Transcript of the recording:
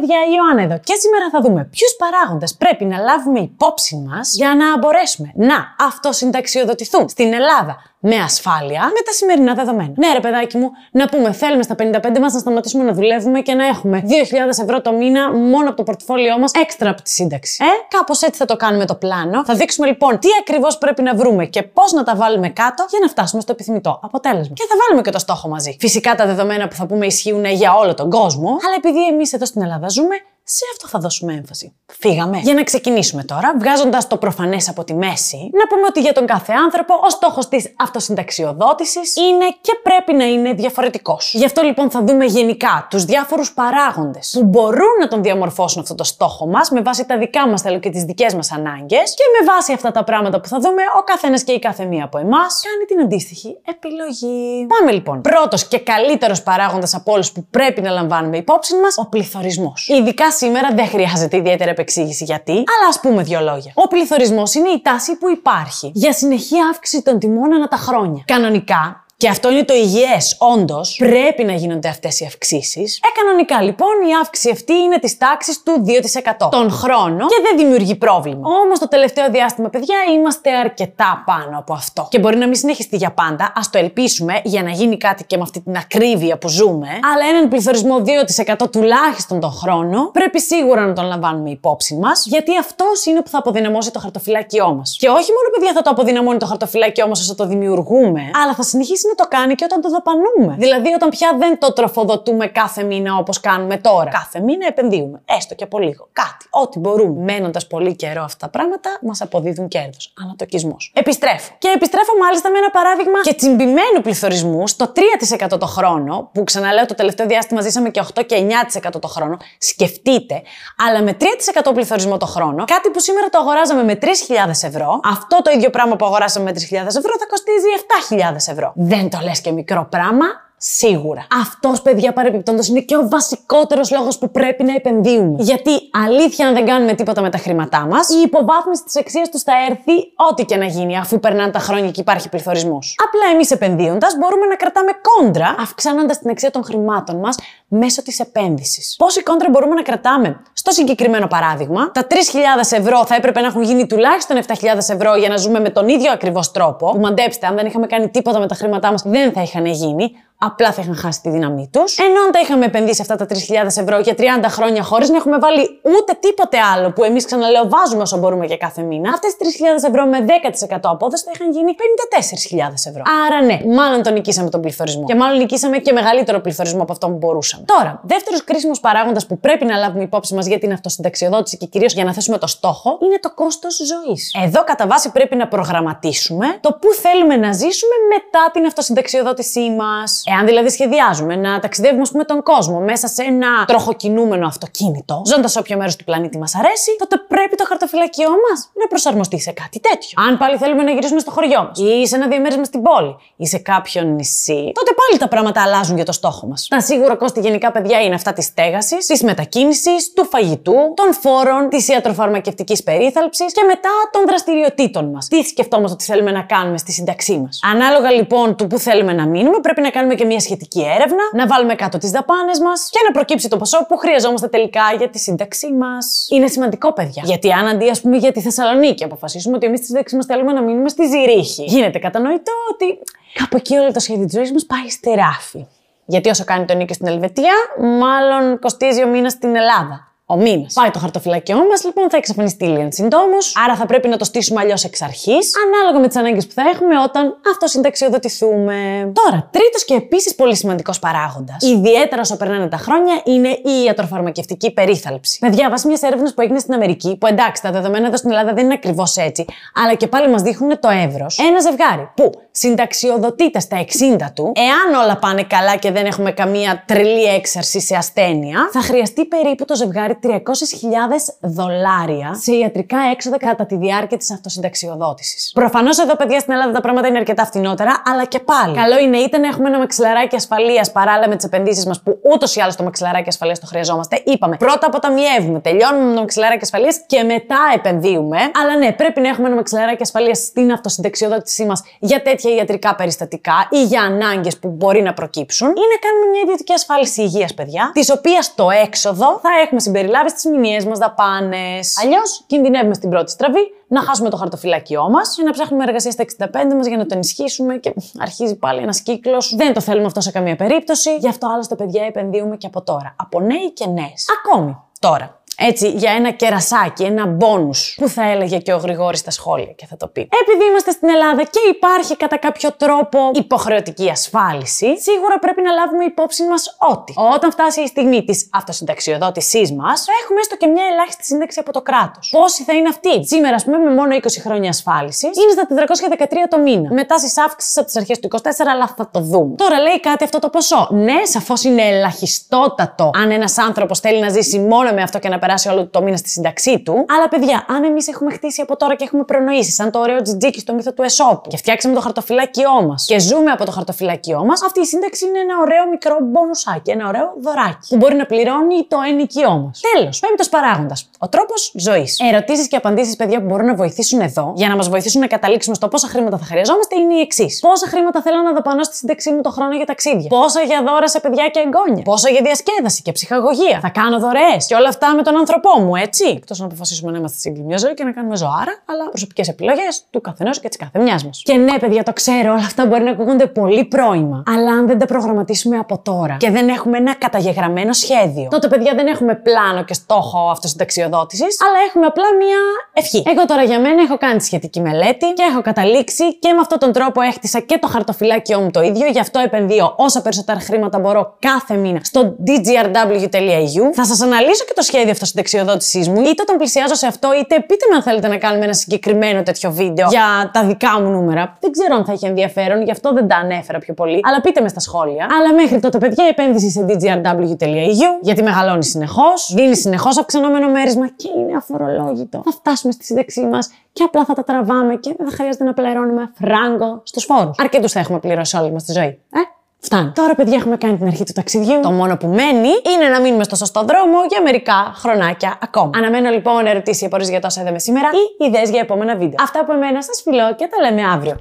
παιδιά, η Ιωάννα εδώ. Και σήμερα θα δούμε ποιους παράγοντες πρέπει να λάβουμε υπόψη μας για να μπορέσουμε να αυτοσυνταξιοδοτηθούν στην Ελλάδα με ασφάλεια με τα σημερινά δεδομένα. Ναι, ρε παιδάκι μου, να πούμε, θέλουμε στα 55 μας να σταματήσουμε να δουλεύουμε και να έχουμε 2.000 ευρώ το μήνα μόνο από το πορτφόλιό μας έξτρα από τη σύνταξη. Ε, κάπως έτσι θα το κάνουμε το πλάνο. Θα δείξουμε λοιπόν τι ακριβώς πρέπει να βρούμε και πώς να τα βάλουμε κάτω για να φτάσουμε στο επιθυμητό αποτέλεσμα. Και θα βάλουμε και το στόχο μαζί. Φυσικά τα δεδομένα που θα πούμε ισχύουν για όλο τον κόσμο, αλλά επειδή εμείς εδώ στην Ελλάδα ζούμε, σε αυτό θα δώσουμε έμφαση. Φύγαμε. Για να ξεκινήσουμε τώρα, βγάζοντας το προφανές από τη μέση, να πούμε ότι για τον κάθε άνθρωπο ο στόχος της αυτοσυνταξιοδότησης είναι και πρέπει να είναι διαφορετικός. Γι' αυτό λοιπόν θα δούμε γενικά τους διάφορους παράγοντες που μπορούν να τον διαμορφώσουν αυτό το στόχο μας με βάση τα δικά μας θέλω και τις δικές μας ανάγκες και με βάση αυτά τα πράγματα που θα δούμε, ο καθένας και η κάθε μία από εμάς κάνει την αντίστοιχη επιλογή. Πάμε λοιπόν. Πρώτος και καλύτερος παράγοντας από όλους που πρέπει να λαμβάνουμε υπόψη μας, ο πληθωρισμός. Ειδικά σήμερα δεν χρειάζεται ιδιαίτερη επεξήγηση γιατί, αλλά ας πούμε δύο λόγια. Ο πληθωρισμός είναι η τάση που υπάρχει για συνεχή αύξηση των τιμών ανά τα χρόνια. Κανονικά, και αυτό είναι το υγιές, όντως, πρέπει να γίνονται αυτές οι αυξήσεις. Ε, κανονικά λοιπόν η αύξηση αυτή είναι της τάξης του 2% τον χρόνο και δεν δημιουργεί πρόβλημα. Όμως το τελευταίο διάστημα, παιδιά, είμαστε αρκετά πάνω από αυτό. Και μπορεί να μην συνεχιστεί για πάντα, ας το ελπίσουμε για να γίνει κάτι και με αυτή την ακρίβεια που ζούμε. Αλλά έναν πληθωρισμό 2% τουλάχιστον τον χρόνο πρέπει σίγουρα να τον λαμβάνουμε υπόψη μας, γιατί αυτός είναι που θα αποδυναμώσει το χαρτοφυλάκιό μας. Και όχι μόνο, παιδιά, θα το αποδυναμώνει το χαρτοφυλάκιό μας όσο το δημιουργούμε, αλλά θα συνεχίσει να το κάνει και όταν το δαπανούμε. Δηλαδή, όταν πια δεν το τροφοδοτούμε κάθε μήνα όπως κάνουμε τώρα. Κάθε μήνα επενδύουμε. Έστω και από λίγο. Κάτι. Ό,τι μπορούμε. Μένοντας πολύ καιρό αυτά τα πράγματα, μας αποδίδουν κέρδος. Ανατοκισμός. Επιστρέφω. Και επιστρέφω μάλιστα με ένα παράδειγμα και τσιμπημένου πληθωρισμού στο 3% το χρόνο, που ξαναλέω το τελευταίο διάστημα ζήσαμε και 8 και 9% το χρόνο. Σκεφτείτε, αλλά με 3% πληθωρισμό το χρόνο, κάτι που σήμερα το αγοράζαμε με 3.000 ευρώ, αυτό το ίδιο πράγμα που αγοράσαμε με 3.000 ευρώ θα κοστίζει 7.000 ευρώ. Δεν το λες και μικρό πράγμα, Σίγουρα. Αυτός, παιδιά, παρεμπιπτόντως είναι και ο βασικότερος λόγος που πρέπει να επενδύουμε. Γιατί αλήθεια, αν δεν κάνουμε τίποτα με τα χρήματά μας, η υποβάθμιση της αξίας τους θα έρθει ό,τι και να γίνει, αφού περνάνε τα χρόνια και υπάρχει πληθωρισμός. Απλά εμείς επενδύοντας μπορούμε να κρατάμε κόντρα, αυξάνοντας την αξία των χρημάτων μας μέσω της επένδυσης. Πόση κόντρα μπορούμε να κρατάμε; Στο συγκεκριμένο παράδειγμα, τα 3.000 ευρώ θα έπρεπε να έχουν γίνει τουλάχιστον 7.000 ευρώ για να ζούμε με τον ίδιο ακριβώς τρόπο. Που μαντέψτε, αν δεν είχαμε κάνει τίποτα με τα χρήματά μας, δεν θα είχαν γίνει απλά θα είχαν χάσει τη δύναμή τους. Ενώ αν τα είχαμε επενδύσει αυτά τα 3.000 ευρώ για 30 χρόνια χωρίς να έχουμε βάλει ούτε τίποτε άλλο που εμείς ξαναλέω βάζουμε όσο μπορούμε για κάθε μήνα, αυτές τις 3.000 ευρώ με 10% απόδοση θα είχαν γίνει 54.000 ευρώ. Άρα ναι, μάλλον τον νικήσαμε τον πληθωρισμό. Και μάλλον νικήσαμε και μεγαλύτερο πληθωρισμό από αυτό που μπορούσαμε. Τώρα, δεύτερος κρίσιμος παράγοντας που πρέπει να λάβουμε υπόψη μας για την αυτοσυνταξιοδότηση και κυρίως για να θέσουμε το στόχο είναι το κόστος ζωής. Εδώ κατά βάση πρέπει να προγραμματίσουμε το πού θέλουμε να ζήσουμε μετά την αυτοσυνταξιοδότησή μας. Εάν δηλαδή σχεδιάζουμε να ταξιδεύουμε, ας πούμε, τον κόσμο μέσα σε ένα τροχοκινούμενο αυτοκίνητο, ζώντας σε όποιο μέρος του πλανήτη μας αρέσει, τότε πρέπει το χαρτοφυλακιό μας να προσαρμοστεί σε κάτι τέτοιο. Αν πάλι θέλουμε να γυρίσουμε στο χωριό μας ή σε ένα διαμέρισμα στην πόλη ή σε κάποιο νησί, τότε πάλι τα πράγματα αλλάζουν για το στόχο μας. Τα σίγουρα κόστη γενικά, παιδιά, είναι αυτά της στέγασης, της μετακίνησης, του φαγητού, των φόρων, της ιατροφαρμακευτικής περίθαλψης και μετά των δραστηριοτήτων μας. Τι σκεφτόμαστε ότι θέλουμε να κάνουμε στη σύνταξή μας; Ανάλογα λοιπόν του που θέλουμε να μείνουμε, πρέπει να κάνουμε και μια σχετική έρευνα, να βάλουμε κάτω τις δαπάνες μας και να προκύψει το ποσό που χρειαζόμαστε τελικά για τη σύνταξή μας. Είναι σημαντικό, παιδιά. Γιατί αν αντί, ας πούμε, για τη Θεσσαλονίκη αποφασίσουμε ότι εμείς στη σύνταξή μας θέλουμε να μείνουμε στη Ζηρίχη, γίνεται κατανοητό ότι κάπου εκεί όλο το σχέδιο της ζωής μας πάει στη ράφη. Γιατί όσο κάνει το νίκη στην Ελβετία, μάλλον κοστίζει ο μήνας στην Ελλάδα ο μήνας. Πάει το χαρτοφυλακιό μας, λοιπόν, θα εξαφανιστεί λίγαν συντόμως. Άρα θα πρέπει να το στήσουμε αλλιώς εξ αρχής, ανάλογα με τις ανάγκες που θα έχουμε όταν αυτοσυνταξιοδοτηθούμε. Τώρα, τρίτος και επίσης πολύ σημαντικός παράγοντας, ιδιαίτερα όσο περνάνε τα χρόνια, είναι η ιατροφαρμακευτική περίθαλψη. Παιδιά, βάσει μιας έρευνας που έγινε στην Αμερική, που εντάξει, τα δεδομένα εδώ στην Ελλάδα δεν είναι ακριβώς έτσι, αλλά και πάλι μας δείχνουν το εύρος. Ένα ζευγάρι που συνταξιοδοτείται στα 60 του, εάν όλα πάνε καλά και δεν έχουμε καμία τρελή έξαρση σε ασθένεια, θα χρειαστεί περίπου το ζευγάρι σπαράρει 300.000 δολάρια σε ιατρικά έξοδα κατά τη διάρκεια της αυτοσυνταξιοδότησης. Προφανώς εδώ, παιδιά, στην Ελλάδα τα πράγματα είναι αρκετά φτηνότερα, αλλά και πάλι. Καλό είναι είτε να έχουμε ένα μαξιλαράκι ασφαλείας παράλληλα με τις επενδύσεις μας που ούτως ή άλλως το μαξιλαράκι ασφαλείας το χρειαζόμαστε. Είπαμε, πρώτα αποταμιεύουμε, τελειώνουμε με το μαξιλαράκι ασφαλείας και μετά επενδύουμε. Αλλά ναι, πρέπει να έχουμε ένα μαξιλαράκι ασφαλείας στην αυτοσυνταξιοδότησή μας για τέτοια ιατρικά περιστατικά ή για ανάγκες που μπορεί να προκύψουν. Ή να κάνουμε μια ιδιωτική ασφάλιση υγείας, παιδιά, της οποίας το έξοδο θα έχουμε συμπεριλάβει στι μηνιαίε μας δαπάνες. Αλλιώς κινδυνεύουμε στην πρώτη στραβή να χάσουμε το χαρτοφυλάκιό μας και να ψάχνουμε εργασία στα 65 μας για να το ενισχύσουμε και αρχίζει πάλι ένας κύκλος. Δεν το θέλουμε αυτό σε καμία περίπτωση. Γι' αυτό άλλωστε, παιδιά, επενδύουμε και από τώρα. Από νέοι και νέες. Ακόμη τώρα έτσι, για ένα κερασάκι, ένα μπόνους που θα έλεγε και ο Γρηγόρης στα σχόλια και θα το πει. Επειδή είμαστε στην Ελλάδα και υπάρχει κατά κάποιο τρόπο υποχρεωτική ασφάλιση, σίγουρα πρέπει να λάβουμε υπόψη μας ότι όταν φτάσει η στιγμή της αυτοσυνταξιοδότησής μας, θα έχουμε έστω και μια ελάχιστη σύνταξη από το κράτος. Πόσοι θα είναι αυτοί; Σήμερα, ας πούμε, με μόνο 20 χρόνια ασφάλισης, είναι στα 413 το μήνα. Μετά στις αύξησης από τις αρχές του 24, αλλά θα το δούμε. Τώρα λέει κάτι αυτό το ποσό. Ναι, σαφώς είναι ελαχιστότατο αν ένας άνθρωπος θέλει να ζήσει μόνο με αυτό και να περάσει όλο το μήνα στη σύνταξή του. Αλλά παιδιά, αν εμείς έχουμε χτίσει από τώρα και έχουμε προνοήσει, σαν το ωραίο τζιτζίκι στο μύθο του Εσώπου και φτιάξαμε το χαρτοφυλάκιό μας και ζούμε από το χαρτοφυλάκιό μας, αυτή η σύνταξη είναι ένα ωραίο μικρό μπονουσάκι, ένα ωραίο δωράκι που μπορεί να πληρώνει το ενοικιό μας. Τέλος, πέμπτος παράγοντας. Ο τρόπος ζωής. Ερωτήσεις και απαντήσεις, παιδιά, που μπορούν να βοηθήσουν εδώ για να μας βοηθήσουν να καταλήξουμε στο πόσα χρήματα θα χρειαζόμαστε είναι οι εξής. Πόσα χρήματα θέλω να δαπανώ στη σύνταξή μου το χρόνο για ταξίδια; Πόσα για δώρα σε παιδιά και εγγόνια; Πόσα για διασκέδαση και ψυχαγωγία; Θα κάνω δωρεές. Και όλα αυτά με τον άνθρωπό μου, έτσι. Εκτός να αποφασίσουμε να είμαστε σύγκλι μια ζωή και να κάνουμε ζωάρα, αλλά προσωπικές επιλογές του καθενός και της κάθε μια μας. Και ναι, παιδιά, το ξέρω, όλα αυτά μπορεί να ακούγονται πολύ πρόημα. Αλλά αν δεν τα προγραμματίσουμε από τώρα και δεν έχουμε ένα καταγεγραμμένο σχέδιο, τότε, παιδιά, δεν έχουμε πλάνο και στόχο αυτοσυνταξιοδότησης, αλλά έχουμε απλά μία ευχή. Εγώ τώρα για μένα έχω κάνει τη σχετική μελέτη και έχω καταλήξει και με αυτόν τον τρόπο έχτισα και το χαρτοφυλάκιό μου το ίδιο, γι' αυτό επενδύω όσα περισσότερα χρήματα μπορώ κάθε μήνα στο dgrw.eu. Θα σας αναλύσω και το σχέδιο αυτοσυνταξιοδότησή μου, είτε όταν πλησιάζω σε αυτό, είτε πείτε με αν θέλετε να κάνουμε ένα συγκεκριμένο τέτοιο βίντεο για τα δικά μου νούμερα. Δεν ξέρω αν θα έχει ενδιαφέρον, γι' αυτό δεν τα ανέφερα πιο πολύ, αλλά πείτε με στα σχόλια. Αλλά μέχρι τότε, παιδιά, η επένδυση σε dgrw.eu, γιατί μεγαλώνει συνεχώς, δίνει συνεχώς αυξανόμενο μέρισμα και είναι αφορολόγητο. Θα φτάσουμε στη σύνταξή μας και απλά θα τα τραβάμε και δεν θα χρειάζεται να πληρώνουμε φράγκο στους φόρους. Αρκετούς θα έχουμε πληρώσει όλη μας τη ζωή. Ε; Φτάνει. Τώρα, παιδιά, έχουμε κάνει την αρχή του ταξιδιού. Το μόνο που μένει είναι να μείνουμε στο σωστό δρόμο για μερικά χρονάκια ακόμα. Αναμένω λοιπόν ερωτήσεις ή απορίες για τόσα είδαμε σήμερα ή ιδέες για επόμενα βίντεο. Αυτά από εμένα σας φιλώ και τα λέμε αύριο.